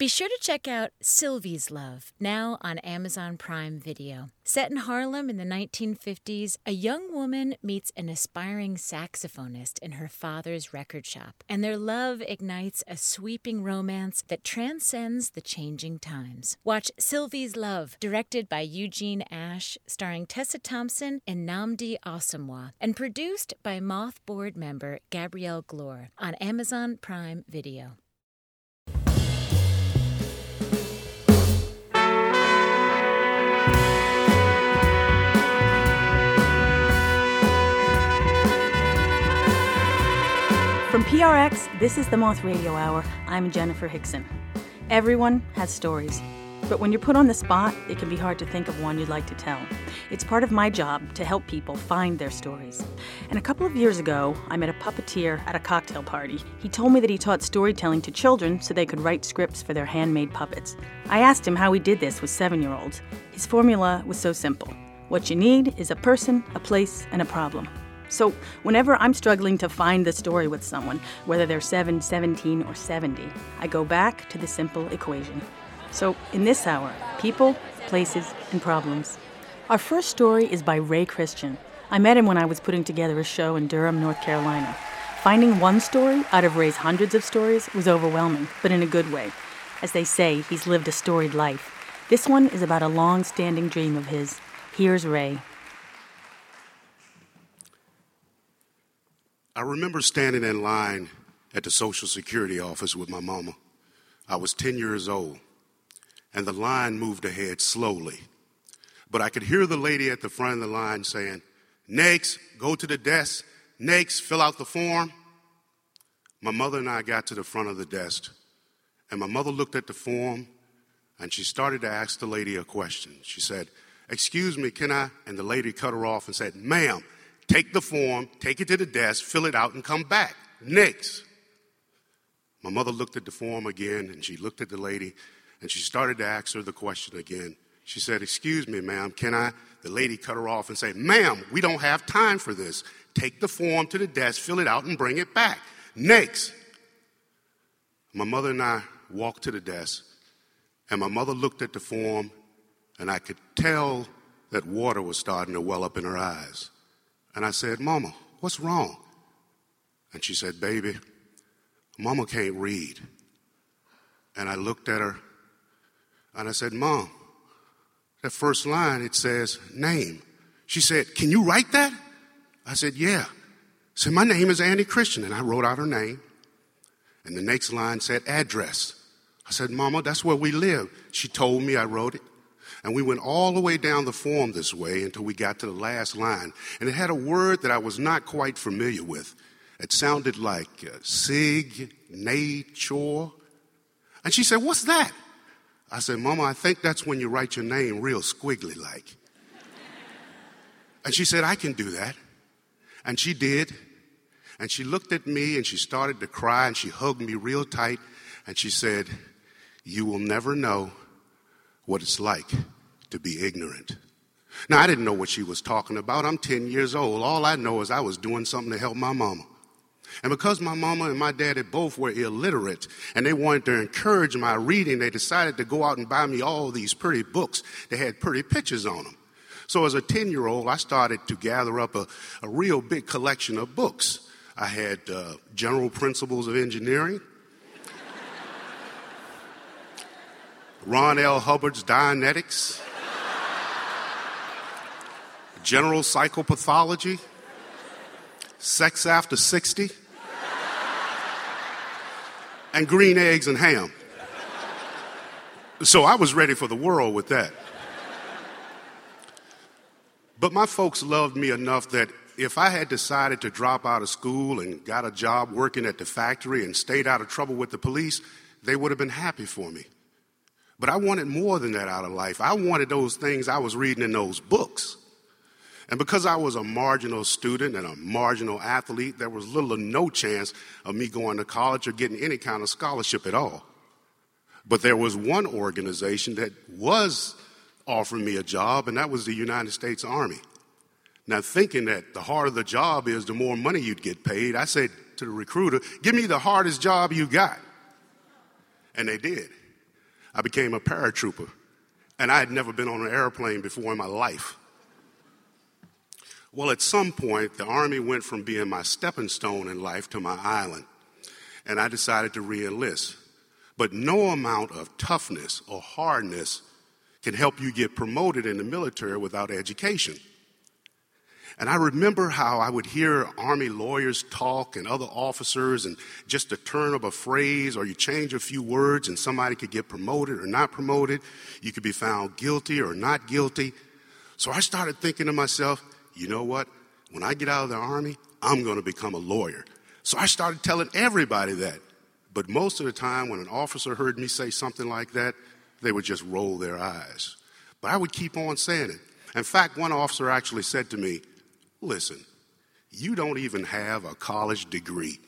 Be sure to check out Sylvie's Love, now on Amazon Prime Video. Set in Harlem in the 1950s, a young woman meets an aspiring saxophonist in her father's record shop, and their love ignites a sweeping romance that transcends the changing times. Watch Sylvie's Love, directed by Eugene Ashe, starring Tessa Thompson and Nnamdi Asomugha, and produced by Moth Board member Gabrielle Glore on Amazon Prime Video. From PRX, this is the Moth Radio Hour. I'm Jenifer Hixson. Everyone has stories, but when you're put on the spot, it can be hard to think of one you'd like to tell. It's part of my job to help people find their stories. And a couple of years ago, I met a puppeteer at a cocktail party. He told me that he taught storytelling to children so they could write scripts for their handmade puppets. I asked him how he did this with seven year olds. His formula was so simple what you need is a person, a place, and a problem. So, whenever I'm struggling to find the story with someone, whether they're 7, 17, or 70, I go back to the simple equation. So, in this hour, people, places, and problems. Our first story is by Ray Christian. I met him when I was putting together a show in Durham, North Carolina. Finding one story out of Ray's hundreds of stories was overwhelming, but in a good way. As they say, he's lived a storied life. This one is about a long standing dream of his. Here's Ray. I remember standing in line at the Social Security office with my mama. I was 10 years old, and the line moved ahead slowly. But I could hear the lady at the front of the line saying, Next, go to the desk. Next, fill out the form. My mother and I got to the front of the desk, and my mother looked at the form and she started to ask the lady a question. She said, Excuse me, can I? And the lady cut her off and said, Ma'am, take the form, take it to the desk, fill it out, and come back. Next. My mother looked at the form again and she looked at the lady and she started to ask her the question again. She said, Excuse me, ma'am, can I? The lady cut her off and said, Ma'am, we don't have time for this. Take the form to the desk, fill it out, and bring it back. Next. My mother and I walked to the desk, and my mother looked at the form, and I could tell that water was starting to well up in her eyes. And I said, Mama, what's wrong? And she said, Baby, Mama can't read. And I looked at her and I said, Mom, that first line, it says name. She said, Can you write that? I said, Yeah. Said, My name is Annie Christian. And I wrote out her name. And the next line said address. I said, Mama, that's where we live. She told me I wrote it. And we went all the way down the form this way until we got to the last line. And it had a word that I was not quite familiar with. It sounded like uh, sig, nature. And she said, What's that? I said, Mama, I think that's when you write your name real squiggly like. and she said, I can do that. And she did. And she looked at me and she started to cry and she hugged me real tight and she said, You will never know what it's like to be ignorant. Now, I didn't know what she was talking about. I'm 10 years old. All I know is I was doing something to help my mama. And because my mama and my daddy both were illiterate and they wanted to encourage my reading, they decided to go out and buy me all these pretty books that had pretty pictures on them. So as a 10 year old, I started to gather up a, a real big collection of books. I had uh, General Principles of Engineering, Ron L. Hubbard's Dianetics, General Psychopathology, Sex After 60, and Green Eggs and Ham. So I was ready for the world with that. But my folks loved me enough that if I had decided to drop out of school and got a job working at the factory and stayed out of trouble with the police, they would have been happy for me. But I wanted more than that out of life. I wanted those things I was reading in those books. And because I was a marginal student and a marginal athlete, there was little or no chance of me going to college or getting any kind of scholarship at all. But there was one organization that was offering me a job, and that was the United States Army. Now, thinking that the harder the job is, the more money you'd get paid, I said to the recruiter, Give me the hardest job you got. And they did. I became a paratrooper, and I had never been on an airplane before in my life. Well, at some point, the Army went from being my stepping stone in life to my island, and I decided to re enlist. But no amount of toughness or hardness can help you get promoted in the military without education. And I remember how I would hear Army lawyers talk and other officers, and just a turn of a phrase, or you change a few words, and somebody could get promoted or not promoted. You could be found guilty or not guilty. So I started thinking to myself, you know what? When I get out of the Army, I'm going to become a lawyer. So I started telling everybody that. But most of the time, when an officer heard me say something like that, they would just roll their eyes. But I would keep on saying it. In fact, one officer actually said to me, Listen, you don't even have a college degree.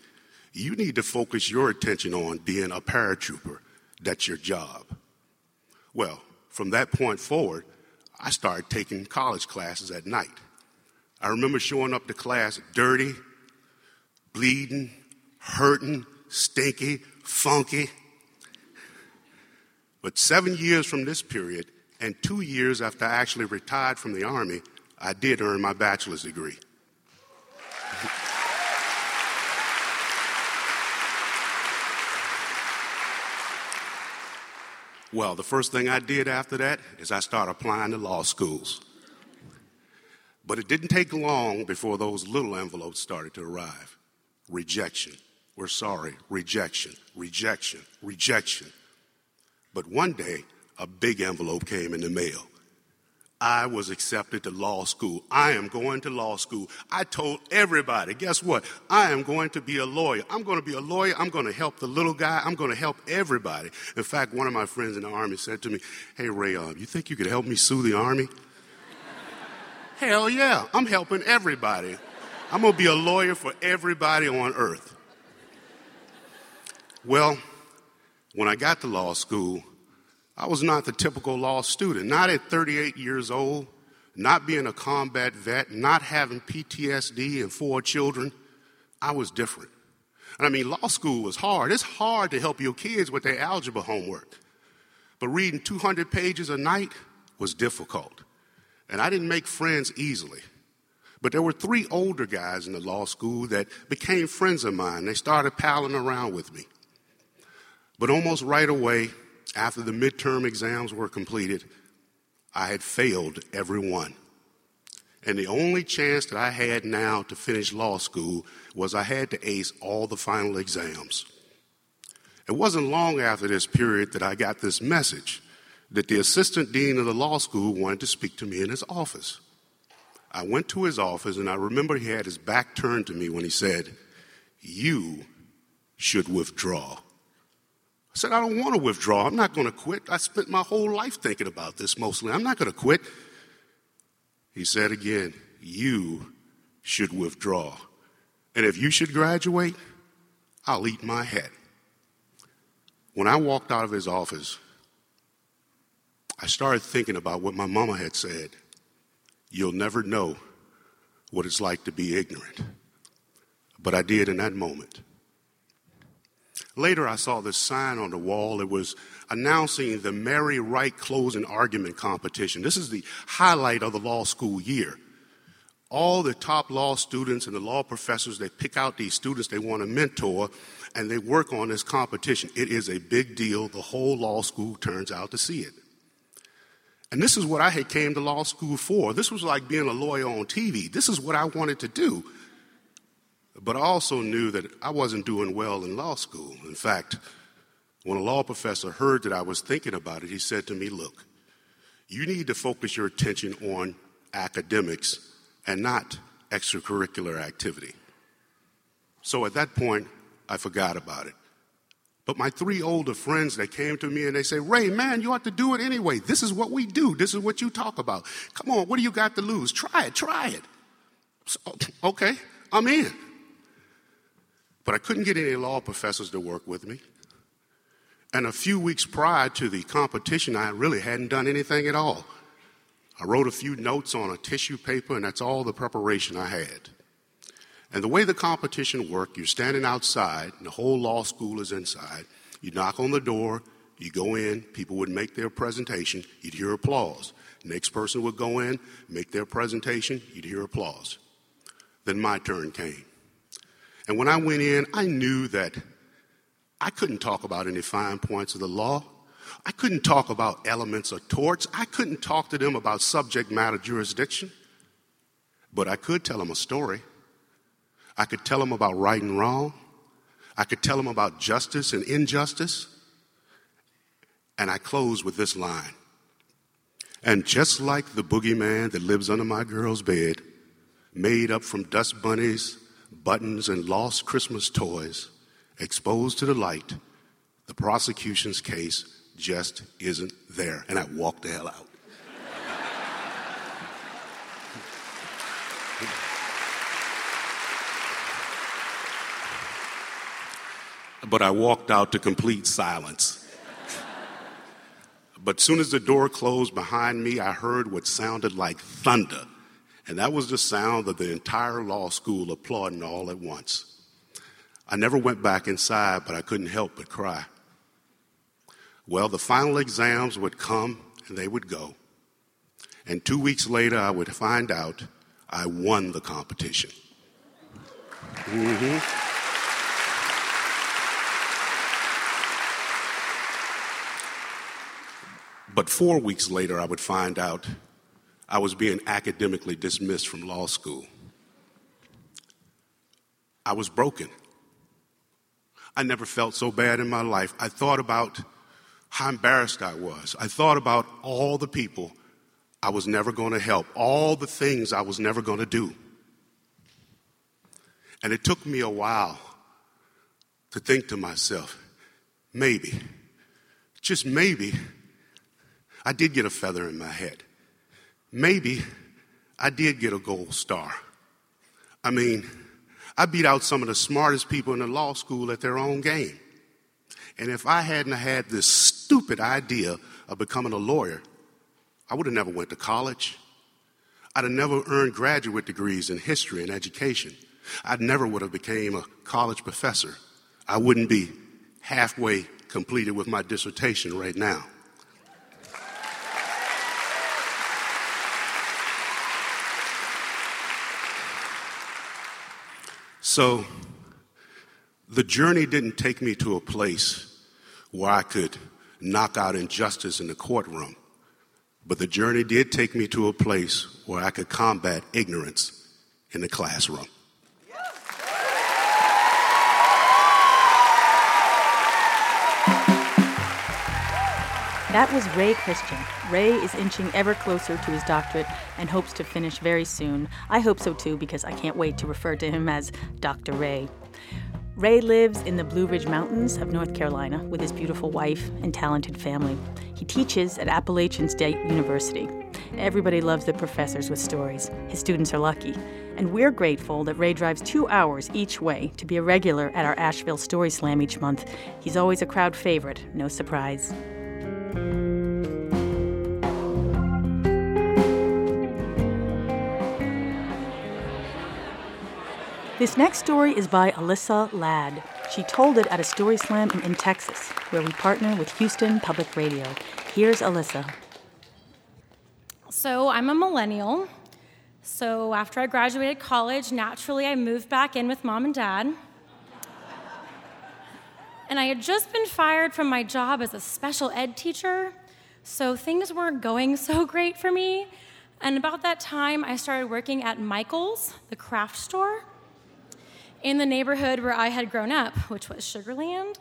You need to focus your attention on being a paratrooper. That's your job. Well, from that point forward, I started taking college classes at night. I remember showing up to class dirty, bleeding, hurting, stinky, funky. But seven years from this period, and two years after I actually retired from the Army, I did earn my bachelor's degree. well, the first thing I did after that is I started applying to law schools. But it didn't take long before those little envelopes started to arrive. Rejection. We're sorry. Rejection. Rejection. Rejection. But one day, a big envelope came in the mail. I was accepted to law school. I am going to law school. I told everybody, guess what? I am going to be a lawyer. I'm going to be a lawyer. I'm going to help the little guy. I'm going to help everybody. In fact, one of my friends in the Army said to me, Hey, Ray, uh, you think you could help me sue the Army? Hell yeah, I'm helping everybody. I'm going to be a lawyer for everybody on earth. Well, when I got to law school, I was not the typical law student, not at 38 years old, not being a combat vet, not having PTSD and four children. I was different. And I mean, law school was hard. It's hard to help your kids with their algebra homework. But reading 200 pages a night was difficult. And I didn't make friends easily. But there were three older guys in the law school that became friends of mine. They started palling around with me. But almost right away, after the midterm exams were completed, I had failed every one. And the only chance that I had now to finish law school was I had to ace all the final exams. It wasn't long after this period that I got this message that the assistant dean of the law school wanted to speak to me in his office. I went to his office and I remember he had his back turned to me when he said, You should withdraw. I said, I don't want to withdraw. I'm not going to quit. I spent my whole life thinking about this mostly. I'm not going to quit. He said again, You should withdraw. And if you should graduate, I'll eat my hat. When I walked out of his office, I started thinking about what my mama had said. You'll never know what it's like to be ignorant. But I did in that moment. Later, I saw this sign on the wall. It was announcing the Mary Wright closing argument competition. This is the highlight of the law school year. All the top law students and the law professors, they pick out these students they want to mentor and they work on this competition. It is a big deal. The whole law school turns out to see it. And this is what I had came to law school for. This was like being a lawyer on TV. This is what I wanted to do. But I also knew that I wasn't doing well in law school. In fact, when a law professor heard that I was thinking about it, he said to me, Look, you need to focus your attention on academics and not extracurricular activity. So at that point, I forgot about it. But my three older friends, they came to me and they say, Ray, man, you ought to do it anyway. This is what we do. This is what you talk about. Come on, what do you got to lose? Try it, try it. So, okay, I'm in. But I couldn't get any law professors to work with me. And a few weeks prior to the competition, I really hadn't done anything at all. I wrote a few notes on a tissue paper, and that's all the preparation I had. And the way the competition worked, you're standing outside, and the whole law school is inside. You knock on the door, You go in, people would make their presentation, you'd hear applause. Next person would go in, make their presentation, you'd hear applause. Then my turn came. And when I went in, I knew that I couldn't talk about any fine points of the law. I couldn't talk about elements of torts. I couldn't talk to them about subject matter jurisdiction. But I could tell them a story. I could tell them about right and wrong. I could tell them about justice and injustice. And I close with this line. And just like the boogeyman that lives under my girl's bed, made up from dust bunnies, buttons, and lost Christmas toys, exposed to the light, the prosecution's case just isn't there. And I walked the hell out. but I walked out to complete silence. But soon as the door closed behind me, I heard what sounded like thunder. And that was the sound of the entire law school applauding all at once. I never went back inside, but I couldn't help but cry. Well, the final exams would come and they would go. And two weeks later, I would find out I won the competition. Mm-hmm. But four weeks later, I would find out I was being academically dismissed from law school. I was broken. I never felt so bad in my life. I thought about how embarrassed I was. I thought about all the people I was never going to help, all the things I was never going to do. And it took me a while to think to myself, maybe, just maybe, I did get a feather in my head. Maybe I did get a gold star. I mean, I beat out some of the smartest people in the law school at their own game. And if I hadn't had this stupid idea of becoming a lawyer, I would have never went to college. I'd have never earned graduate degrees in history and education. I never would have became a college professor. I wouldn't be halfway completed with my dissertation right now. So the journey didn't take me to a place where I could knock out injustice in the courtroom, but the journey did take me to a place where I could combat ignorance in the classroom. That was Ray Christian. Ray is inching ever closer to his doctorate and hopes to finish very soon. I hope so too because I can't wait to refer to him as Dr. Ray. Ray lives in the Blue Ridge Mountains of North Carolina with his beautiful wife and talented family. He teaches at Appalachian State University. Everybody loves the professors with stories. His students are lucky. And we're grateful that Ray drives two hours each way to be a regular at our Asheville Story Slam each month. He's always a crowd favorite, no surprise. This next story is by Alyssa Ladd. She told it at a story slam in, in Texas, where we partner with Houston Public Radio. Here's Alyssa. So, I'm a millennial. So, after I graduated college, naturally I moved back in with mom and dad. And I had just been fired from my job as a special ed teacher, so things weren't going so great for me. And about that time, I started working at Michael's, the craft store in the neighborhood where I had grown up, which was Sugar Land.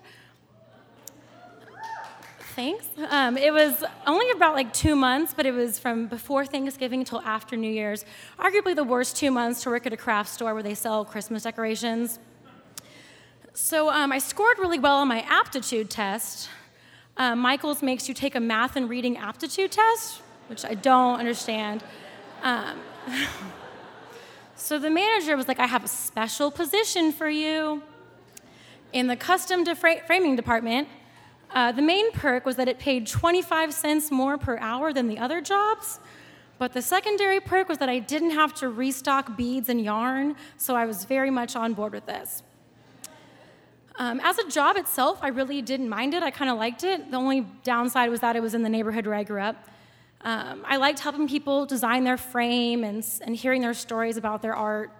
Thanks. Um, it was only about like two months, but it was from before Thanksgiving until after New Year's. Arguably the worst two months to work at a craft store where they sell Christmas decorations. So um, I scored really well on my aptitude test. Uh, Michael's makes you take a math and reading aptitude test, which I don't understand. Um, So the manager was like, I have a special position for you. In the custom framing department, uh, the main perk was that it paid 25 cents more per hour than the other jobs. But the secondary perk was that I didn't have to restock beads and yarn, so I was very much on board with this. Um, as a job itself, I really didn't mind it. I kind of liked it. The only downside was that it was in the neighborhood where I grew up. Um, I liked helping people design their frame and, and hearing their stories about their art.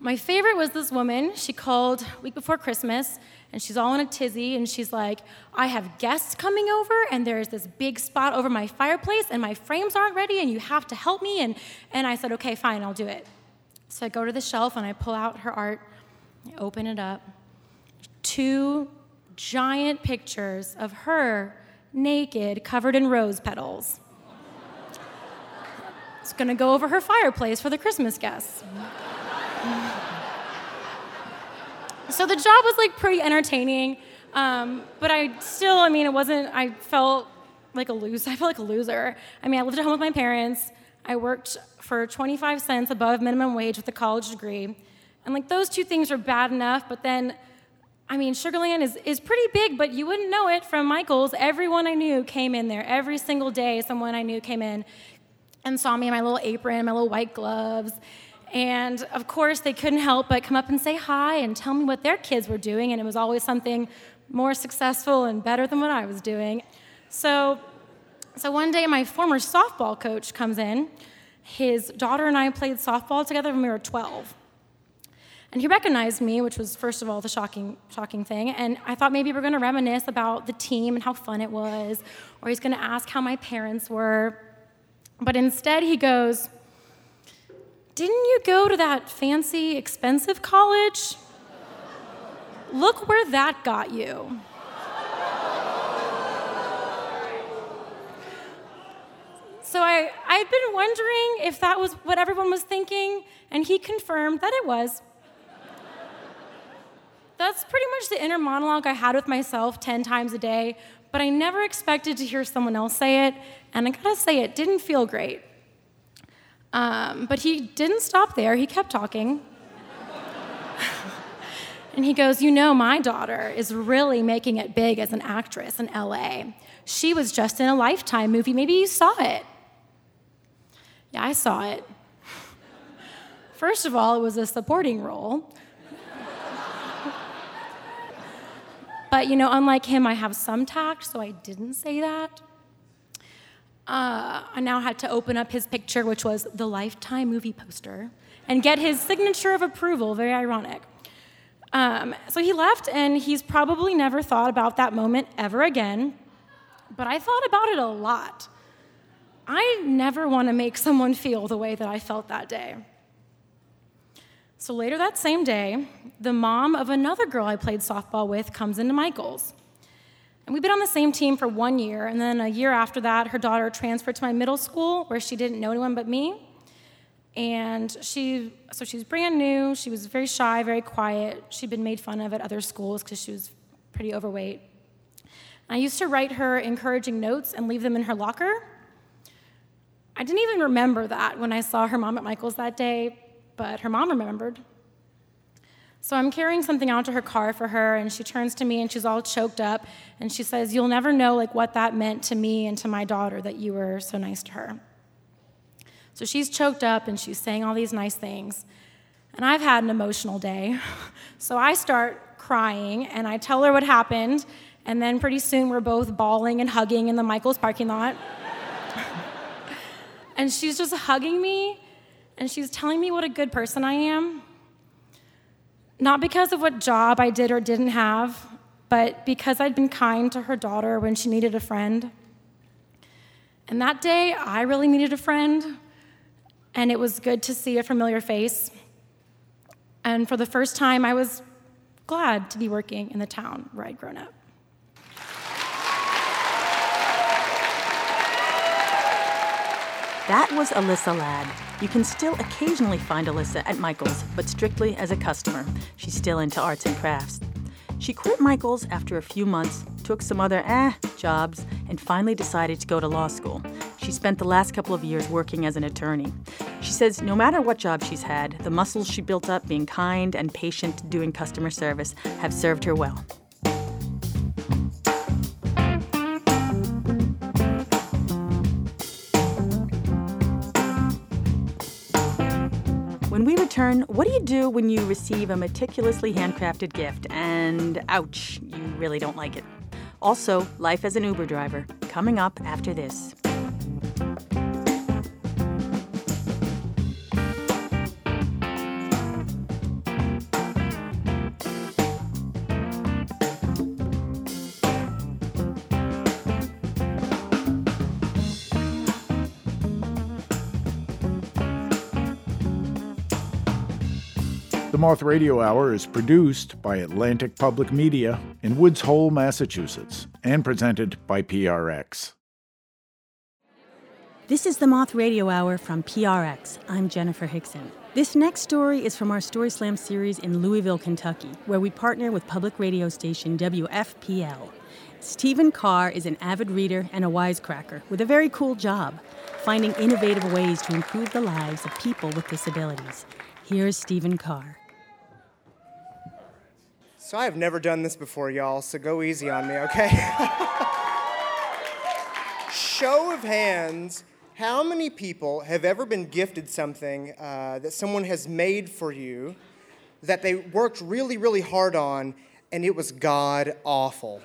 My favorite was this woman. She called week before Christmas, and she's all in a tizzy, and she's like, I have guests coming over, and there's this big spot over my fireplace, and my frames aren't ready, and you have to help me. And, and I said, Okay, fine, I'll do it. So I go to the shelf and I pull out her art, I open it up. Two giant pictures of her naked, covered in rose petals. It's gonna go over her fireplace for the Christmas guests. so the job was like pretty entertaining, um, but I still, I mean, it wasn't, I felt like a loser. I felt like a loser. I mean, I lived at home with my parents. I worked for 25 cents above minimum wage with a college degree. And like those two things were bad enough, but then, I mean, Sugar Land is, is pretty big, but you wouldn't know it from Michael's. Everyone I knew came in there. Every single day, someone I knew came in and saw me in my little apron, my little white gloves. And of course, they couldn't help but come up and say hi and tell me what their kids were doing. And it was always something more successful and better than what I was doing. So, so one day, my former softball coach comes in. His daughter and I played softball together when we were 12. And he recognized me, which was, first of all, the shocking, shocking thing. And I thought maybe we are going to reminisce about the team and how fun it was, or he's going to ask how my parents were. But instead, he goes, Didn't you go to that fancy, expensive college? Look where that got you. So I, I'd been wondering if that was what everyone was thinking, and he confirmed that it was. That's pretty much the inner monologue I had with myself 10 times a day, but I never expected to hear someone else say it, and I gotta say, it didn't feel great. Um, but he didn't stop there, he kept talking. and he goes, You know, my daughter is really making it big as an actress in LA. She was just in a Lifetime movie. Maybe you saw it. Yeah, I saw it. First of all, it was a supporting role. But you know, unlike him, I have some tact, so I didn't say that. Uh, I now had to open up his picture, which was the Lifetime movie poster, and get his signature of approval. Very ironic. Um, so he left, and he's probably never thought about that moment ever again. But I thought about it a lot. I never want to make someone feel the way that I felt that day. So later that same day, the mom of another girl I played softball with comes into Michael's. And we've been on the same team for one year, and then a year after that, her daughter transferred to my middle school where she didn't know anyone but me. And she, so she's brand new, she was very shy, very quiet. She'd been made fun of at other schools because she was pretty overweight. I used to write her encouraging notes and leave them in her locker. I didn't even remember that when I saw her mom at Michael's that day, but her mom remembered. So I'm carrying something out to her car for her, and she turns to me and she's all choked up, and she says, "You'll never know like what that meant to me and to my daughter that you were so nice to her." So she's choked up and she's saying all these nice things. And I've had an emotional day. So I start crying and I tell her what happened, and then pretty soon we're both bawling and hugging in the Michael's parking lot. and she's just hugging me and she's telling me what a good person I am. Not because of what job I did or didn't have, but because I'd been kind to her daughter when she needed a friend. And that day, I really needed a friend, and it was good to see a familiar face. And for the first time, I was glad to be working in the town where I'd grown up. That was Alyssa Ladd. You can still occasionally find Alyssa at Michael's, but strictly as a customer. She's still into arts and crafts. She quit Michael's after a few months, took some other eh jobs, and finally decided to go to law school. She spent the last couple of years working as an attorney. She says no matter what job she's had, the muscles she built up being kind and patient doing customer service have served her well. What do you do when you receive a meticulously handcrafted gift and ouch, you really don't like it? Also, life as an Uber driver, coming up after this. Moth Radio Hour is produced by Atlantic Public Media in Woods Hole, Massachusetts, and presented by PRX. This is the Moth Radio Hour from PRX. I'm Jenifer Hixson. This next story is from our Story Slam series in Louisville, Kentucky, where we partner with public radio station WFPL. Steven Carr is an avid reader and a wisecracker with a very cool job, finding innovative ways to improve the lives of people with disabilities. Here's Steven Carr. So I've never done this before, y'all, so go easy on me, okay? Show of hands, how many people have ever been gifted something uh, that someone has made for you that they worked really, really hard on and it was god awful?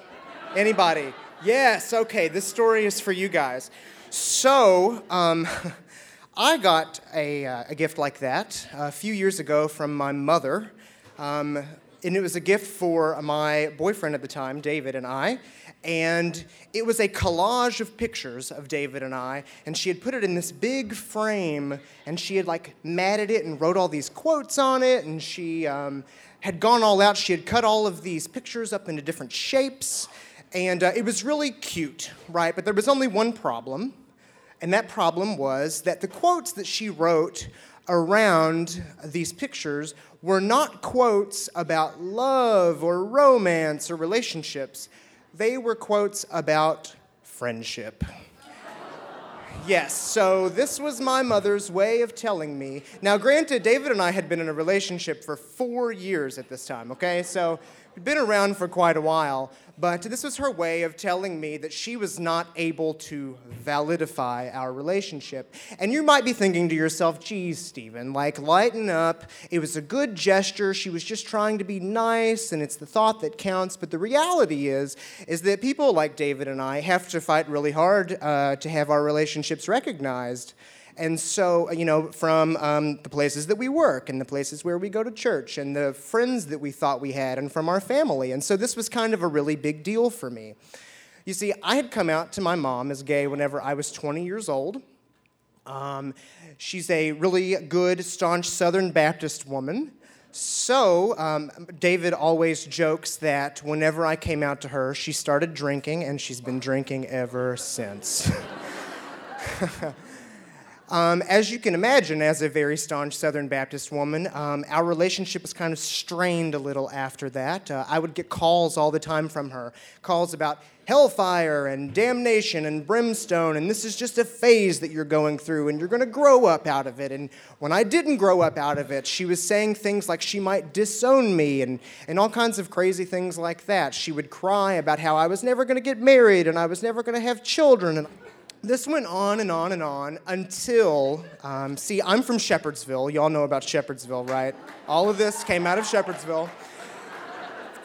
Anybody? Yes, okay, this story is for you guys. So, um, I got a, uh, a, gift like that a few years ago from my mother. Um, and it was a gift for my boyfriend at the time, David, and I. And it was a collage of pictures of David and I, and she had put it in this big frame, and she had like matted it and wrote all these quotes on it, and she um, had gone all out. She had cut all of these pictures up into different shapes, and uh, it was really cute, right? But there was only one problem, and that problem was that the quotes that she wrote around these pictures were not quotes about love or romance or relationships. They were quotes about friendship. Yes, so this was my mother's way of telling me. Now, granted, David and I had been in a relationship for four years at this time, okay? So we'd been around for quite a while, but this was her way of telling me that she was not able to validify our relationship. And you might be thinking to yourself, geez, Steven, like, lighten up. It was a good gesture. She was just trying to be nice, and it's the thought that counts. But the reality is, is that people like David and I have to fight really hard uh, to have our relationships recognized. And so, you know, from um, the places that we work and the places where we go to church and the friends that we thought we had and from our family. And so this was kind of a really big deal for me. You see, I had come out to my mom as gay whenever I was 20 years old. Um, she's a really good, staunch Southern Baptist woman. So, um, David always jokes that whenever I came out to her, she started drinking, and she's been drinking ever since. Um, as you can imagine, as a very staunch Southern Baptist woman, um, our relationship was kind of strained a little after that. Uh, I would get calls all the time from her calls about hellfire and damnation and brimstone, and this is just a phase that you're going through, and you're going to grow up out of it. And when I didn't grow up out of it, she was saying things like she might disown me and, and all kinds of crazy things like that. She would cry about how I was never going to get married and I was never going to have children. And this went on and on and on until, um, see, I'm from Shepherdsville. Y'all know about Shepherdsville, right? All of this came out of Shepherdsville.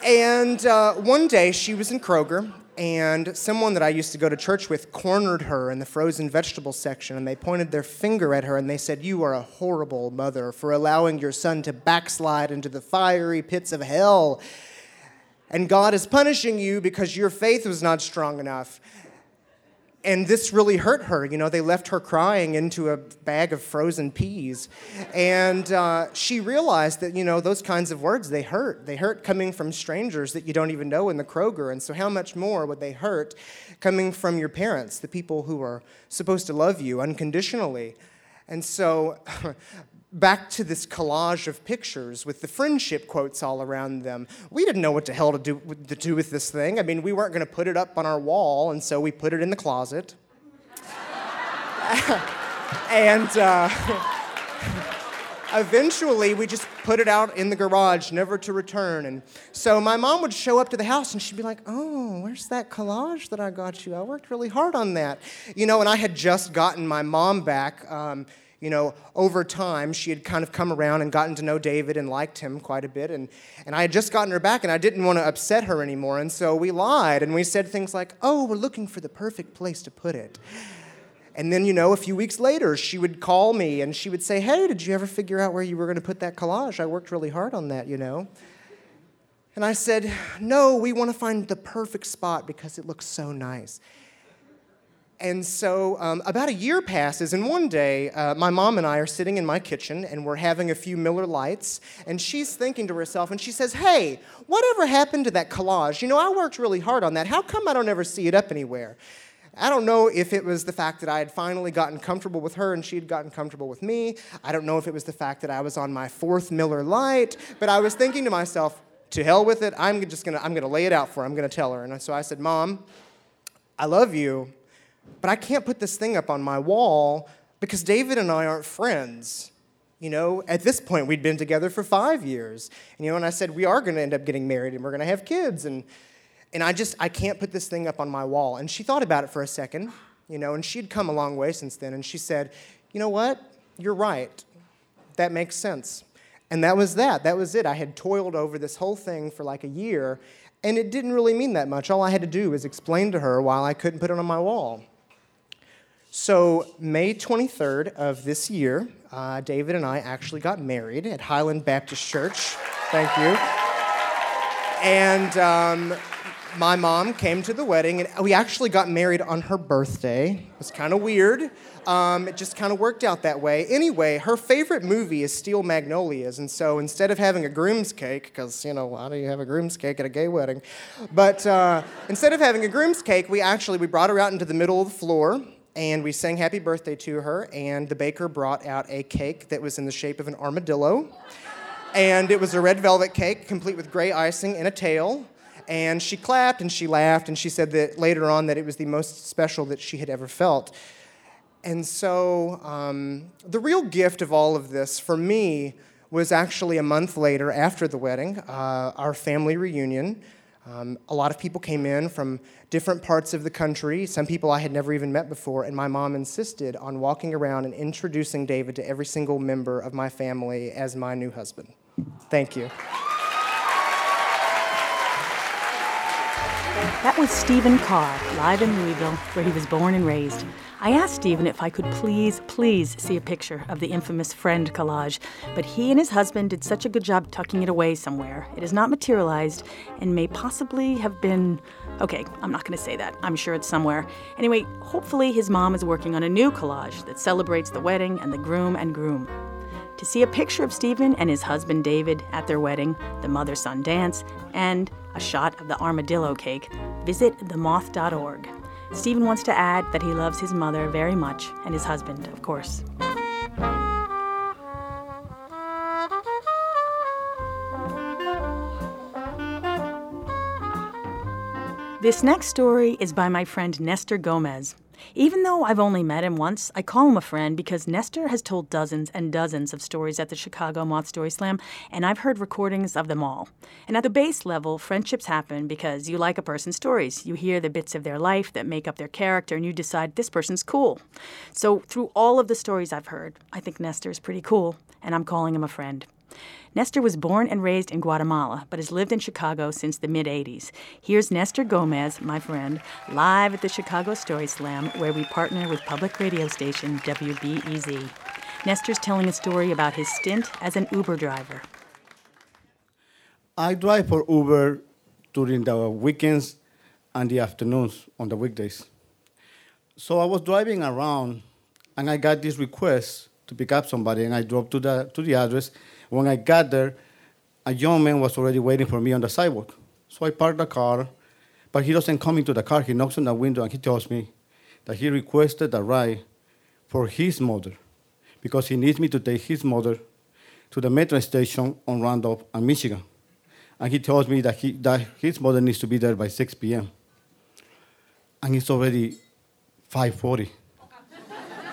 And uh, one day she was in Kroger, and someone that I used to go to church with cornered her in the frozen vegetable section, and they pointed their finger at her and they said, You are a horrible mother for allowing your son to backslide into the fiery pits of hell. And God is punishing you because your faith was not strong enough and this really hurt her. You know, they left her crying into a bag of frozen peas. And uh, she realized that, you know, those kinds of words, they hurt. They hurt coming from strangers that you don't even know in the Kroger. And so, how much more would they hurt coming from your parents, the people who are supposed to love you unconditionally? And so, back to this collage of pictures with the friendship quotes all around them. We didn't know what the hell to do, to do with this thing. I mean, we weren't going to put it up on our wall, and so we put it in the closet. and uh, eventually, we just put it out in the garage, never to return. And so my mom would show up to the house, and she'd be like, "Oh, where's that collage that I got you? I worked really hard on that, you know." And I had just gotten my mom back. Um, you know, over time, she had kind of come around and gotten to know David and liked him quite a bit. And, and I had just gotten her back, and I didn't want to upset her anymore. And so we lied, and we said things like, oh, we're looking for the perfect place to put it. And then, you know, a few weeks later, she would call me and she would say, Hey, did you ever figure out where you were going to put that collage? I worked really hard on that, you know. And I said, No, we want to find the perfect spot because it looks so nice. And so um, about a year passes, and one day, uh, my mom and I are sitting in my kitchen, and we're having a few Miller Lites, and she's thinking to herself, and she says, Hey, whatever happened to that collage? You know, I worked really hard on that. How come I don't ever see it up anywhere? I don't know if it was the fact that I had finally gotten comfortable with her and she had gotten comfortable with me. I don't know if it was the fact that I was on my fourth Miller Lite, but I was thinking to myself, to hell with it, I'm just gonna, I'm gonna lay it out for her, I'm gonna tell her. And so I said, Mom, I love you, but I can't put this thing up on my wall because David and I aren't friends. You know, at this point, we'd been together for five years. And, you know, and I said, we are going to end up getting married and we're going to have kids. And, and I just, I can't put this thing up on my wall. And she thought about it for a second, you know, and she'd come a long way since then. And she said, you know what? You're right. That makes sense. And that was that. That was it. I had toiled over this whole thing for like a year, and it didn't really mean that much. All I had to do was explain to her why I couldn't put it on my wall. So, May 23rd of this year, uh, David and I actually got married at Highland Baptist Church. Thank you. And um, my mom came to the wedding, and we actually got married on her birthday. It was kind of weird. Um, it just kind of worked out that way. Anyway, her favorite movie is Steel Magnolias, and so instead of having a groom's cake, because, you know, why do you have a groom's cake at a gay wedding? But uh, instead of having a groom's cake, we actually, we brought her out into the middle of the floor, and we sang happy birthday to her, and the baker brought out a cake that was in the shape of an armadillo. And it was a red velvet cake, complete with gray icing and a tail. And she clapped and she laughed, and she said that later on that it was the most special that she had ever felt. And so, um, the real gift of all of this for me was actually a month later after the wedding, uh, our family reunion. Um, a lot of people came in from different parts of the country, some people I had never even met before, and my mom insisted on walking around and introducing David to every single member of my family as my new husband. Thank you. That was Steven Carr, live in Louisville, where he was born and raised. I asked Steven if I could please, please see a picture of the infamous friend collage, but he and his husband did such a good job tucking it away somewhere. It has not materialized and may possibly have been. Okay, I'm not going to say that. I'm sure it's somewhere. Anyway, hopefully his mom is working on a new collage that celebrates the wedding and the groom and groom. To see a picture of Steven and his husband David at their wedding, the mother son dance, and a shot of the armadillo cake, visit themoth.org. Steven wants to add that he loves his mother very much and his husband, of course. This next story is by my friend Nestor Gomez. Even though I've only met him once, I call him a friend because Nestor has told dozens and dozens of stories at the Chicago Moth Story Slam, and I've heard recordings of them all. And at the base level, friendships happen because you like a person's stories. You hear the bits of their life that make up their character, and you decide this person's cool. So, through all of the stories I've heard, I think Nestor is pretty cool, and I'm calling him a friend. Nestor was born and raised in Guatemala, but has lived in Chicago since the mid 80s. Here's Nestor Gomez, my friend, live at the Chicago Story Slam, where we partner with public radio station WBEZ. Nestor's telling a story about his stint as an Uber driver. I drive for Uber during the weekends and the afternoons on the weekdays. So I was driving around and I got this request to pick up somebody and I drove to the to the address when I got there, a young man was already waiting for me on the sidewalk. So I parked the car, but he doesn't come into the car. He knocks on the window and he tells me that he requested a ride for his mother because he needs me to take his mother to the metro station on Randolph and Michigan. And he tells me that, he, that his mother needs to be there by 6 p.m. And it's already 5.40.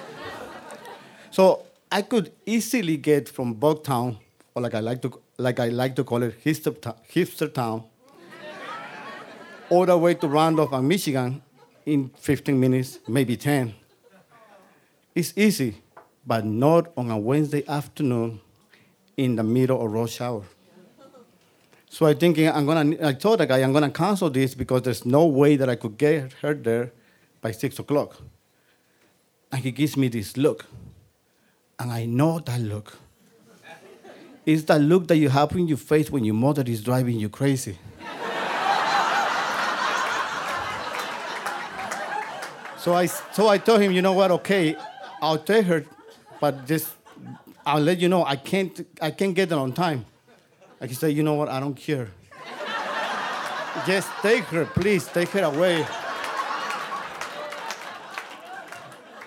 so I could easily get from Bucktown or like I like to like I like to call it hipster, hipster town, all the way to Randolph and Michigan in 15 minutes, maybe 10. It's easy, but not on a Wednesday afternoon in the middle of rush hour. So I thinking I'm gonna. I told the guy I'm gonna cancel this because there's no way that I could get her there by six o'clock. And he gives me this look, and I know that look. It's that look that you have in your face when your mother is driving you crazy. so I so I told him, you know what? Okay, I'll take her, but just I'll let you know I can't I can't get there on time. I can say, you know what? I don't care. Just take her, please, take her away.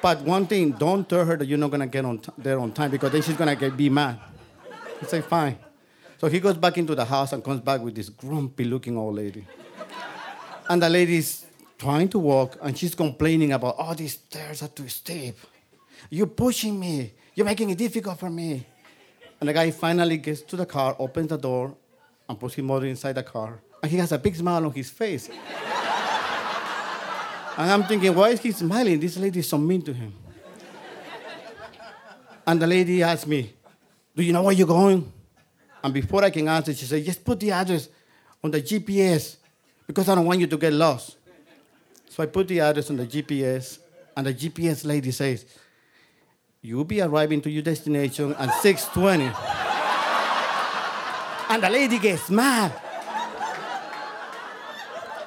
But one thing, don't tell her that you're not gonna get on t- there on time because then she's gonna get be mad. He say, fine. So he goes back into the house and comes back with this grumpy-looking old lady. And the lady's trying to walk and she's complaining about, oh, these stairs are too steep. You're pushing me. You're making it difficult for me. And the guy finally gets to the car, opens the door, and puts his mother inside the car. And he has a big smile on his face. and I'm thinking, why is he smiling? This lady is so mean to him. and the lady asked me, Do you know where you're going? And before I can answer, she said, Just put the address on the GPS because I don't want you to get lost. So I put the address on the GPS, and the GPS lady says, You'll be arriving to your destination at 6:20. and the lady gets mad.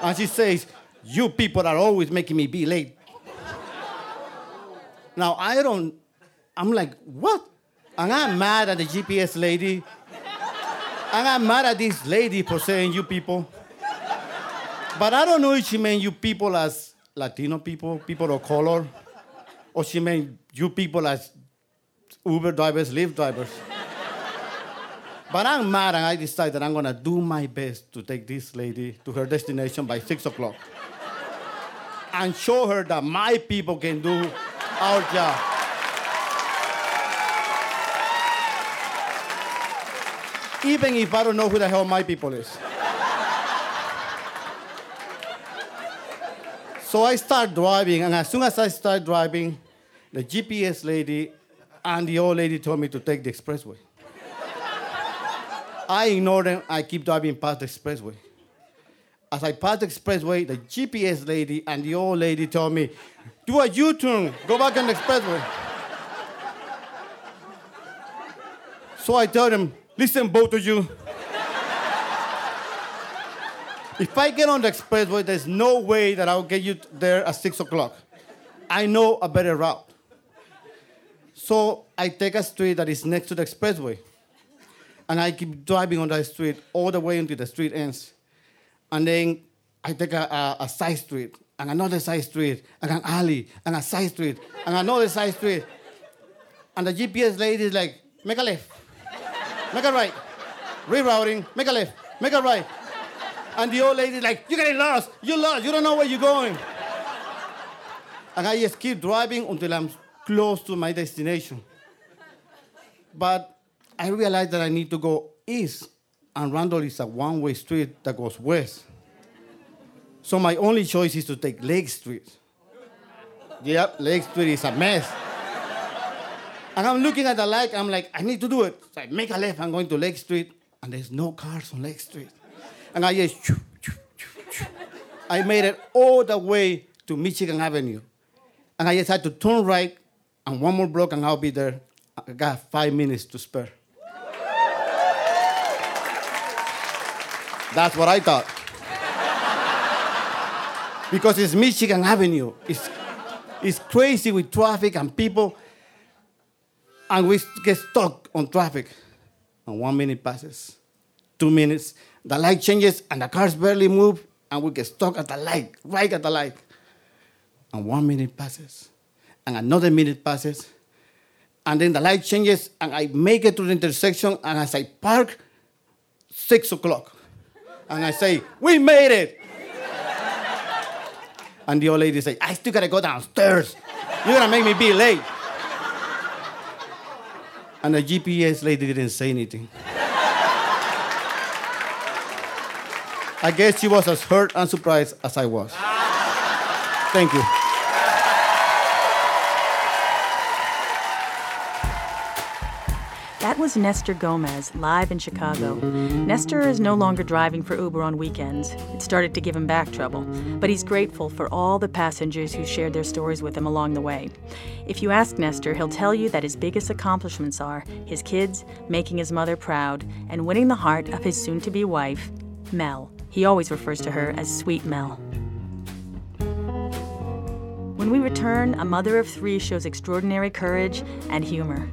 And she says, You people are always making me be late. Now I don't, I'm like, what? And I'm mad at the GPS lady. And I'm mad at this lady for saying you people. But I don't know if she meant you people as Latino people, people of color, or she meant you people as Uber drivers, Lyft drivers. but I'm mad and I decided that I'm gonna do my best to take this lady to her destination by six o'clock. and show her that my people can do our job. Even if I don't know who the hell my people is. So I start driving, and as soon as I start driving, the GPS lady and the old lady told me to take the expressway. I ignore them, I keep driving past the expressway. As I pass the expressway, the GPS lady and the old lady told me, do a U-turn, go back on the expressway. so I told them, listen, both of you. if I get on the expressway, there's no way that I'll get you there at six o'clock. I know a better route. So I take a street that is next to the expressway. And I keep driving on that street all the way until the street ends. And then I take a, a, a side street, and another side street, and an alley, and a side street, and another side street. And the GPS lady is like, make a left, make a right, rerouting, make a left, make a right. And the old lady is like, you're getting lost, you're lost, you don't know where you're going. And I just keep driving until I'm close to my destination. But I realized that I need to go east, and Randolph is a one way street that goes west. So my only choice is to take Lake Street. Yep, Lake Street is a mess. And I'm looking at the light, I'm like, I need to do it. So I make a left, I'm going to Lake Street, and there's no cars on Lake Street. And I just, I made it all the way to Michigan Avenue. And I just had to turn right and one more block and I'll be there. I got five minutes to spare. That's what I thought. because it's Michigan Avenue. It's, it's crazy with traffic and people. And we get stuck on traffic. And one minute passes, two minutes, the light changes and the cars barely move, and we get stuck at the light, right at the light. And one minute passes, and another minute passes, and then the light changes, and I make it to the intersection, and as I park, six o'clock, and I say, "We made it!" and the old lady say, "I still gotta go downstairs. You're gonna make me be late." And the GPS lady didn't say anything. I guess she was as hurt and surprised as I was. Thank you. Nestor Gomez, live in Chicago. Nestor is no longer driving for Uber on weekends. It started to give him back trouble, but he's grateful for all the passengers who shared their stories with him along the way. If you ask Nestor, he'll tell you that his biggest accomplishments are his kids, making his mother proud, and winning the heart of his soon to be wife, Mel. He always refers to her as Sweet Mel. When we return, a mother of three shows extraordinary courage and humor.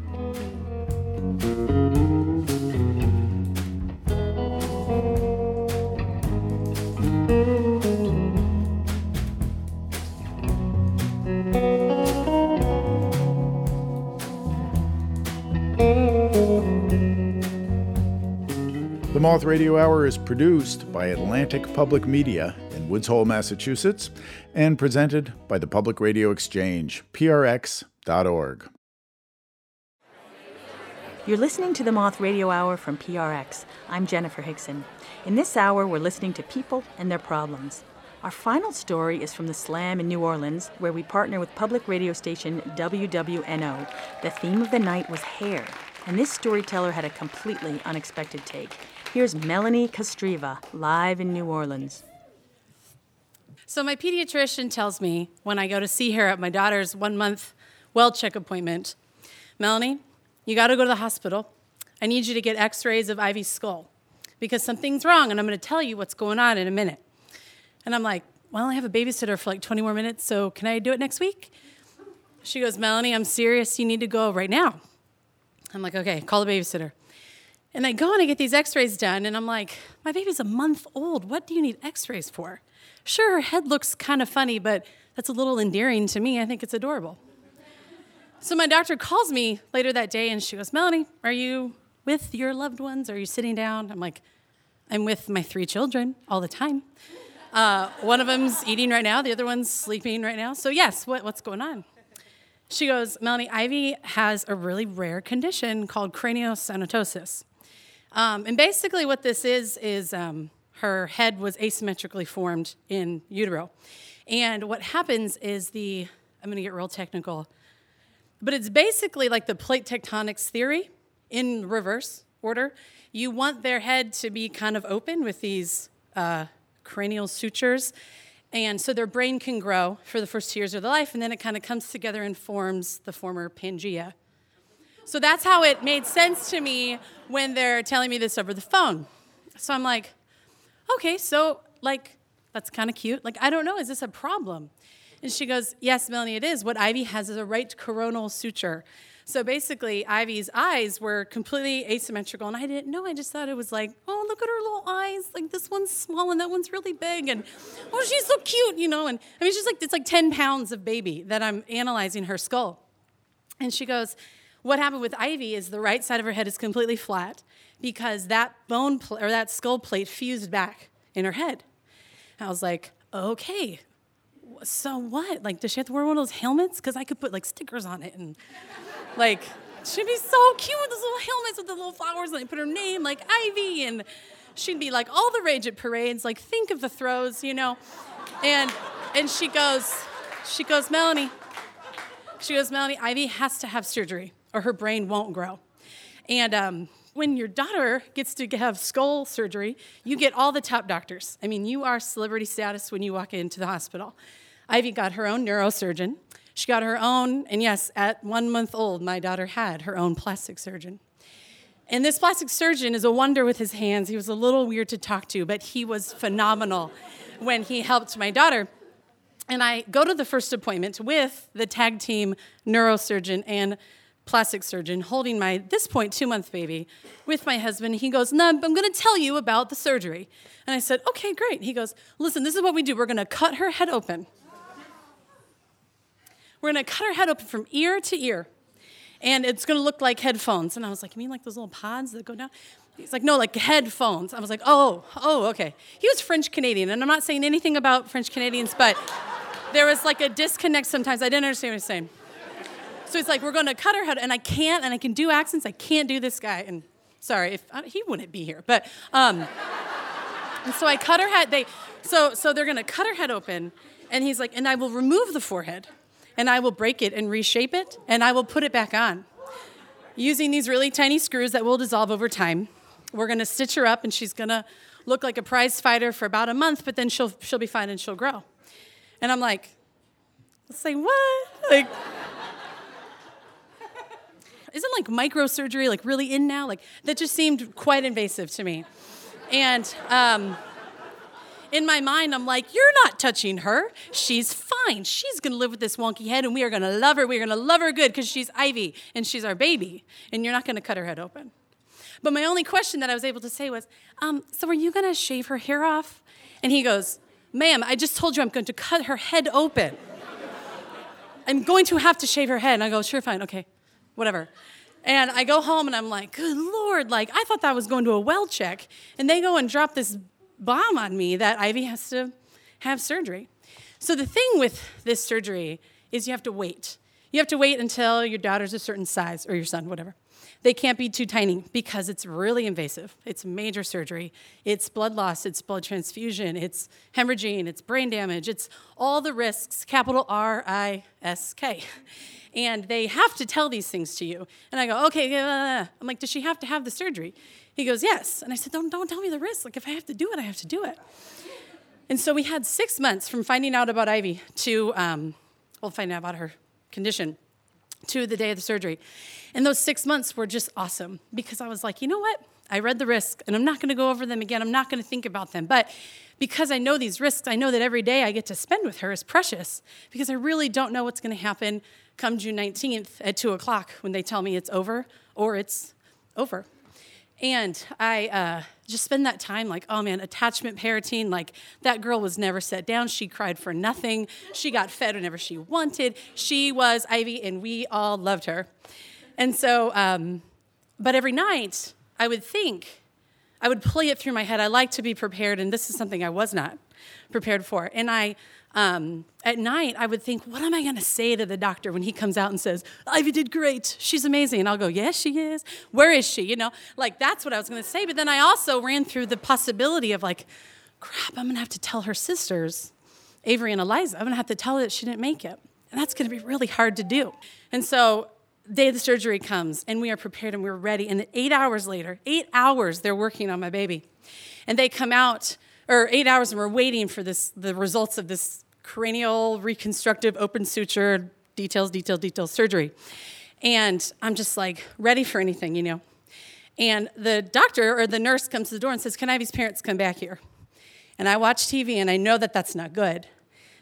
The Moth Radio Hour is produced by Atlantic Public Media in Woods Hole, Massachusetts, and presented by the Public Radio Exchange, prx.org. You're listening to the Moth Radio Hour from PRX. I'm Jenifer Hixson. In this hour, we're listening to people and their problems. Our final story is from the Slam in New Orleans, where we partner with public radio station WWNO. The theme of the night was hair, and this storyteller had a completely unexpected take. Here's Melanie Kostrzewa, live in New Orleans. So, my pediatrician tells me when I go to see her at my daughter's one month well check appointment Melanie, you got to go to the hospital. I need you to get x rays of Ivy's skull because something's wrong, and I'm going to tell you what's going on in a minute. And I'm like, Well, I have a babysitter for like 20 more minutes, so can I do it next week? She goes, Melanie, I'm serious. You need to go right now. I'm like, Okay, call the babysitter. And I go and I get these x rays done, and I'm like, My baby's a month old. What do you need x rays for? Sure, her head looks kind of funny, but that's a little endearing to me. I think it's adorable. So my doctor calls me later that day and she goes, Melanie, are you with your loved ones? Are you sitting down? I'm like, I'm with my three children all the time. Uh, one of them's eating right now, the other one's sleeping right now. So, yes, what, what's going on? She goes, Melanie, Ivy has a really rare condition called craniosynostosis. Um, and basically, what this is, is um, her head was asymmetrically formed in utero. And what happens is the, I'm gonna get real technical, but it's basically like the plate tectonics theory in reverse order. You want their head to be kind of open with these uh, cranial sutures. And so their brain can grow for the first two years of their life, and then it kind of comes together and forms the former Pangea. So that's how it made sense to me when they're telling me this over the phone. So I'm like, okay, so like, that's kind of cute. Like, I don't know, is this a problem? And she goes, yes, Melanie, it is. What Ivy has is a right coronal suture. So basically, Ivy's eyes were completely asymmetrical, and I didn't know. I just thought it was like, oh, look at her little eyes. Like this one's small and that one's really big, and oh, she's so cute, you know. And I mean, she's like it's like 10 pounds of baby that I'm analyzing her skull. And she goes, what happened with Ivy is the right side of her head is completely flat because that bone pl- or that skull plate fused back in her head. I was like, okay, so what? Like, does she have to wear one of those helmets? Because I could put like stickers on it and like she'd be so cute with those little helmets with the little flowers and I put her name like Ivy and she'd be like all the rage at parades, like think of the throws, you know. And and she goes, she goes, Melanie, she goes, Melanie, Ivy has to have surgery or her brain won't grow. And um, when your daughter gets to have skull surgery, you get all the top doctors. I mean, you are celebrity status when you walk into the hospital. Ivy got her own neurosurgeon. She got her own, and yes, at one month old, my daughter had her own plastic surgeon. And this plastic surgeon is a wonder with his hands. He was a little weird to talk to, but he was phenomenal when he helped my daughter. And I go to the first appointment with the tag team neurosurgeon and plastic surgeon holding my, this point, two month baby with my husband. He goes, No, I'm going to tell you about the surgery. And I said, Okay, great. He goes, Listen, this is what we do. We're going to cut her head open. We're going to cut her head open from ear to ear. And it's going to look like headphones. And I was like, You mean like those little pods that go down? He's like, no, like headphones. I was like, oh, oh, okay. He was French Canadian, and I'm not saying anything about French Canadians, but there was like a disconnect sometimes. I didn't understand what he was saying. So it's like, we're going to cut her head, and I can't, and I can do accents. I can't do this guy. And sorry, if he wouldn't be here, but um, and so I cut her head. They, so so they're going to cut her head open, and he's like, and I will remove the forehead, and I will break it and reshape it, and I will put it back on. using these really tiny screws that will dissolve over time. We're gonna stitch her up, and she's gonna look like a prize fighter for about a month, but then she'll, she'll be fine and she'll grow. And I'm like, let's say, what? Like, isn't like microsurgery like really in now? Like, that just seemed quite invasive to me. And, um, in my mind, I'm like, you're not touching her. She's fine. She's gonna live with this wonky head, and we are gonna love her. We're gonna love her good because she's Ivy and she's our baby, and you're not gonna cut her head open. But my only question that I was able to say was, um, so are you gonna shave her hair off? And he goes, ma'am, I just told you I'm going to cut her head open. I'm going to have to shave her head. And I go, sure, fine, okay, whatever. And I go home and I'm like, good Lord, like I thought that was going to a well check. And they go and drop this bomb on me that Ivy has to have surgery. So the thing with this surgery is you have to wait. You have to wait until your daughter's a certain size, or your son, whatever. They can't be too tiny because it's really invasive. It's major surgery. It's blood loss, it's blood transfusion, it's hemorrhaging, it's brain damage, it's all the risks, capital R I S K. And they have to tell these things to you. And I go, okay, uh, I'm like, does she have to have the surgery? He goes, Yes. And I said, Don't, don't tell me the risk. Like, if I have to do it, I have to do it. And so we had six months from finding out about Ivy to, um, well, finding out about her condition to the day of the surgery. And those six months were just awesome because I was like, you know what? I read the risk and I'm not going to go over them again. I'm not going to think about them. But because I know these risks, I know that every day I get to spend with her is precious because I really don't know what's going to happen come June 19th at 2 o'clock when they tell me it's over or it's over. And I uh, just spend that time like, oh man, attachment parenting. Like that girl was never set down. She cried for nothing. She got fed whenever she wanted. She was Ivy, and we all loved her. And so, um, but every night I would think, I would play it through my head. I like to be prepared, and this is something I was not prepared for. And I um, at night, I would think, what am I going to say to the doctor when he comes out and says, Ivy did great. She's amazing. And I'll go, yes, she is. Where is she? You know, like that's what I was going to say. But then I also ran through the possibility of like, crap, I'm going to have to tell her sisters, Avery and Eliza, I'm going to have to tell her that she didn't make it. And that's going to be really hard to do. And so, day of the surgery comes, and we are prepared and we're ready. And eight hours later, eight hours, they're working on my baby. And they come out, or eight hours, and we're waiting for this, the results of this cranial reconstructive open suture, details, detail, details surgery. And I'm just like ready for anything, you know. And the doctor or the nurse comes to the door and says, Can Ivy's parents come back here? And I watch TV and I know that that's not good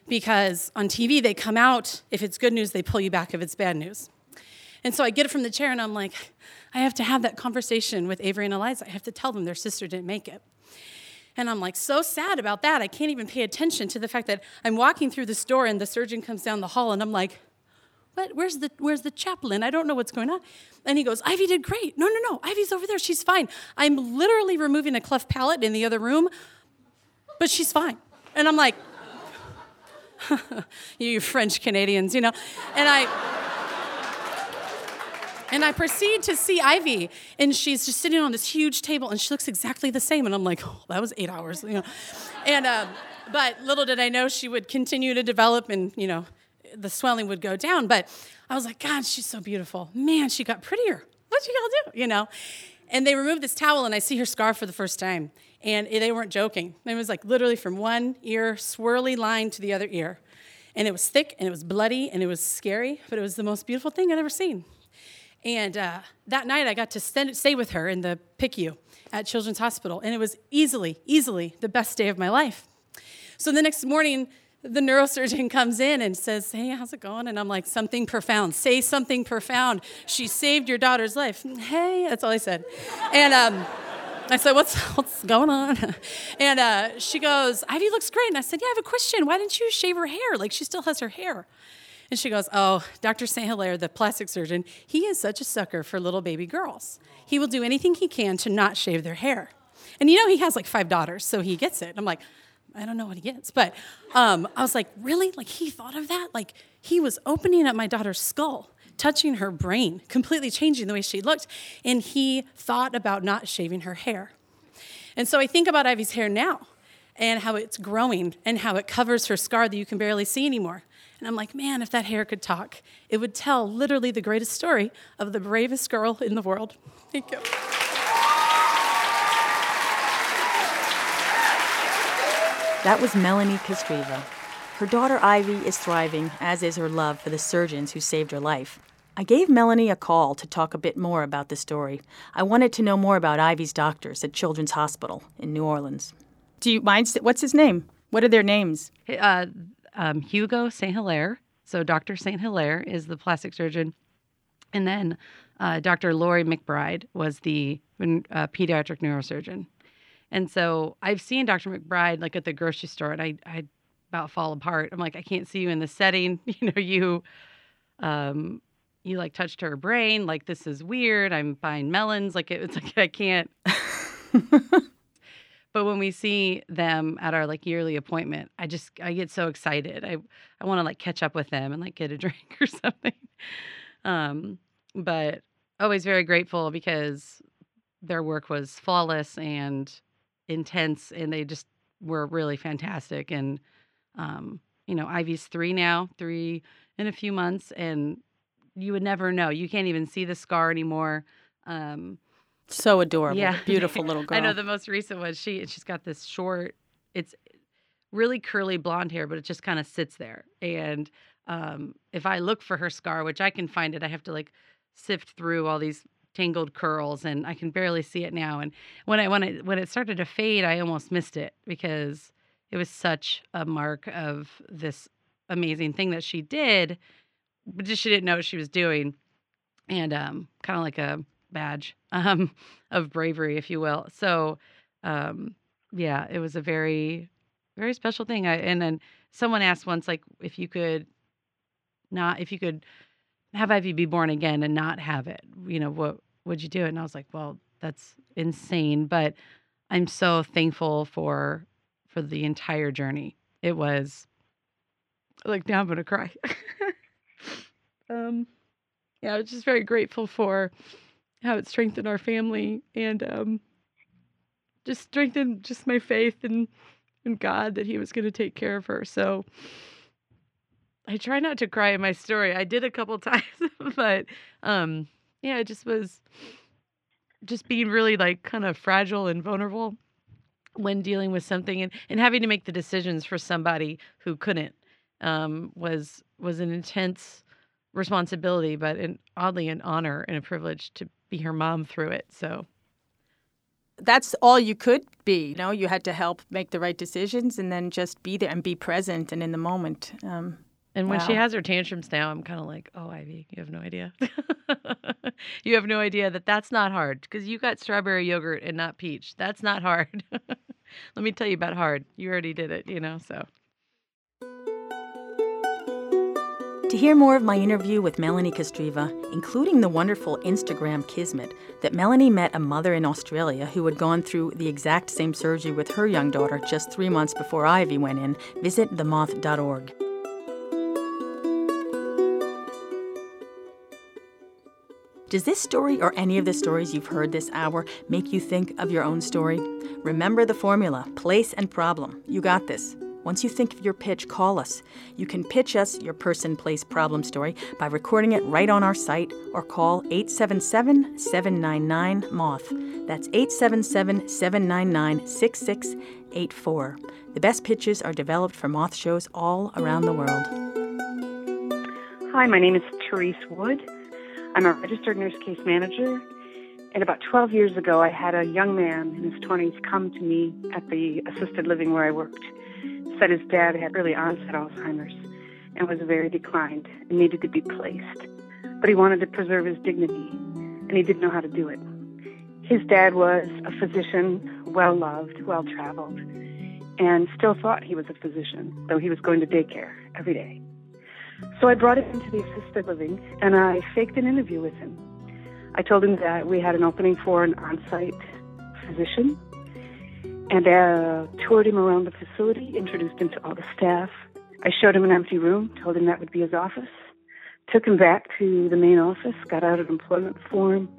because on TV they come out, if it's good news, they pull you back if it's bad news. And so I get it from the chair and I'm like, I have to have that conversation with Avery and Eliza. I have to tell them their sister didn't make it. And I'm like so sad about that. I can't even pay attention to the fact that I'm walking through the store and the surgeon comes down the hall and I'm like, what? Where's the where's the chaplain? I don't know what's going on. And he goes, Ivy did great. No, no, no. Ivy's over there. She's fine. I'm literally removing a cleft palate in the other room, but she's fine. And I'm like, you French Canadians, you know. And I and I proceed to see Ivy, and she's just sitting on this huge table, and she looks exactly the same. And I'm like, oh, that was eight hours, you know. And um, but little did I know she would continue to develop, and you know, the swelling would go down. But I was like, God, she's so beautiful. Man, she got prettier. What'd you all do? You know. And they removed this towel, and I see her scar for the first time. And they weren't joking. It was like literally from one ear, swirly line to the other ear. And it was thick, and it was bloody, and it was scary, but it was the most beautiful thing I'd ever seen. And uh, that night, I got to stay with her in the PICU at Children's Hospital, and it was easily, easily the best day of my life. So the next morning, the neurosurgeon comes in and says, Hey, how's it going? And I'm like, Something profound. Say something profound. She saved your daughter's life. Hey, that's all I said. And um, I said, What's, what's going on? And uh, she goes, Ivy looks great. And I said, Yeah, I have a question. Why didn't you shave her hair? Like, she still has her hair. And she goes, Oh, Dr. St. Hilaire, the plastic surgeon, he is such a sucker for little baby girls. He will do anything he can to not shave their hair. And you know, he has like five daughters, so he gets it. I'm like, I don't know what he gets. But um, I was like, Really? Like, he thought of that? Like, he was opening up my daughter's skull touching her brain, completely changing the way she looked. And he thought about not shaving her hair. And so I think about Ivy's hair now and how it's growing and how it covers her scar that you can barely see anymore. And I'm like, man, if that hair could talk, it would tell literally the greatest story of the bravest girl in the world. Thank you. That was Melanie Kostrzewa. Her daughter Ivy is thriving, as is her love for the surgeons who saved her life. I gave Melanie a call to talk a bit more about the story. I wanted to know more about Ivy's doctors at Children's Hospital in New Orleans. Do you mind? What's his name? What are their names? Uh, um, Hugo St. Hilaire. So Dr. St. Hilaire is the plastic surgeon. And then uh, Dr. Lori McBride was the uh, pediatric neurosurgeon. And so I've seen Dr. McBride like at the grocery store, and I I about fall apart. I'm like, I can't see you in this setting. You know, you um you like touched her brain. Like this is weird. I'm buying melons. Like it's like I can't. but when we see them at our like yearly appointment, I just I get so excited. I I want to like catch up with them and like get a drink or something. Um, but always very grateful because their work was flawless and intense and they just were really fantastic and um, you know ivy's three now three in a few months and you would never know you can't even see the scar anymore um, so adorable yeah beautiful little girl i know the most recent was she she's got this short it's really curly blonde hair but it just kind of sits there and um, if i look for her scar which i can find it i have to like sift through all these tangled curls and I can barely see it now. And when I when it when it started to fade, I almost missed it because it was such a mark of this amazing thing that she did, but just she didn't know what she was doing. And um kind of like a badge um of bravery, if you will. So um yeah, it was a very very special thing. I and then someone asked once like if you could not if you could have Ivy be born again and not have it? You know, what would you do? And I was like, well, that's insane. But I'm so thankful for for the entire journey. It was like now I'm gonna cry. um yeah, I was just very grateful for how it strengthened our family and um just strengthened just my faith in in God that he was gonna take care of her. So I try not to cry in my story. I did a couple times, but um yeah, it just was just being really like kind of fragile and vulnerable when dealing with something and, and having to make the decisions for somebody who couldn't um, was was an intense responsibility, but an oddly an honor and a privilege to be her mom through it. So that's all you could be. You know, you had to help make the right decisions and then just be there and be present and in the moment. Um, and when wow. she has her tantrums now, I'm kind of like, oh, Ivy, you have no idea. you have no idea that that's not hard because you got strawberry yogurt and not peach. That's not hard. Let me tell you about hard. You already did it, you know, so. To hear more of my interview with Melanie Kostrzewa, including the wonderful Instagram kismet that Melanie met a mother in Australia who had gone through the exact same surgery with her young daughter just three months before Ivy went in, visit themoth.org. Does this story or any of the stories you've heard this hour make you think of your own story? Remember the formula place and problem. You got this. Once you think of your pitch, call us. You can pitch us your person, place, problem story by recording it right on our site or call 877 799 MOTH. That's 877 799 6684. The best pitches are developed for moth shows all around the world. Hi, my name is Therese Wood. I'm a registered nurse case manager. And about 12 years ago, I had a young man in his 20s come to me at the assisted living where I worked. Said his dad had early onset Alzheimer's and was very declined and needed to be placed. But he wanted to preserve his dignity, and he didn't know how to do it. His dad was a physician, well loved, well traveled, and still thought he was a physician, though he was going to daycare every day. So I brought him into the assisted living and I faked an interview with him. I told him that we had an opening for an on site physician and uh, toured him around the facility, introduced him to all the staff. I showed him an empty room, told him that would be his office, took him back to the main office, got out an employment form,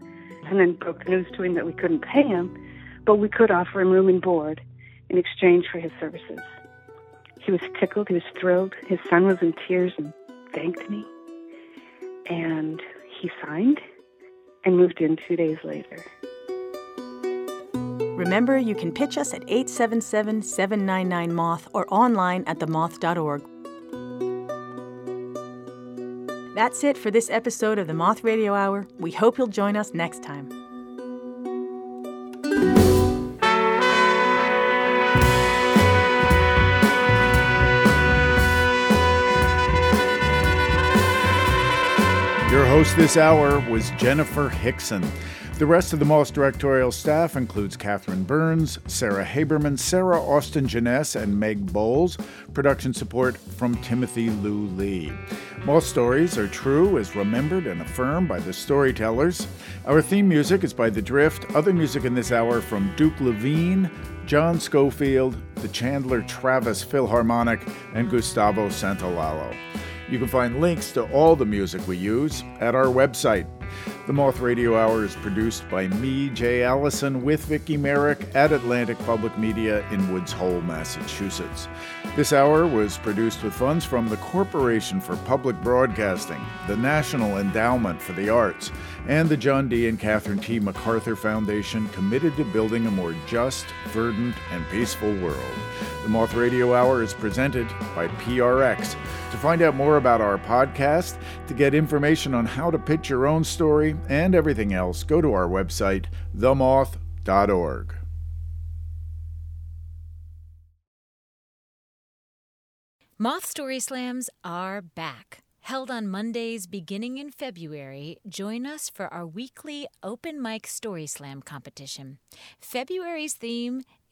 and then broke the news to him that we couldn't pay him, but we could offer him room and board in exchange for his services. He was tickled, he was thrilled. His son was in tears and thanked me. And he signed and moved in two days later. Remember, you can pitch us at 877 799 Moth or online at themoth.org. That's it for this episode of the Moth Radio Hour. We hope you'll join us next time. Your host this hour was Jenifer Hixson. The rest of the Moth directorial staff includes Catherine Burns, Sarah Haberman, Sarah Austin Jenness, and Meg Bowles. Production support from Timothy Lou Lee. Moth stories are true, as remembered and affirmed by the storytellers. Our theme music is by The Drift. Other music in this hour from Duke Levine, John Scofield, the Chandler Travis Philharmonic, and Gustavo Santaolalla. You can find links to all the music we use at our website. The Moth Radio Hour is produced by me, Jay Allison, with Vicki Merrick at Atlantic Public Media in Woods Hole, Massachusetts. This hour was produced with funds from the Corporation for Public Broadcasting, the National Endowment for the Arts, and the John D. and Catherine T. MacArthur Foundation, committed to building a more just, verdant, and peaceful world. The Moth Radio Hour is presented by PRX. To find out more about our podcast, to get information on how to pitch your own story, and everything else, go to our website, themoth.org. Moth Story Slams are back. Held on Mondays beginning in February, join us for our weekly open mic story slam competition. February's theme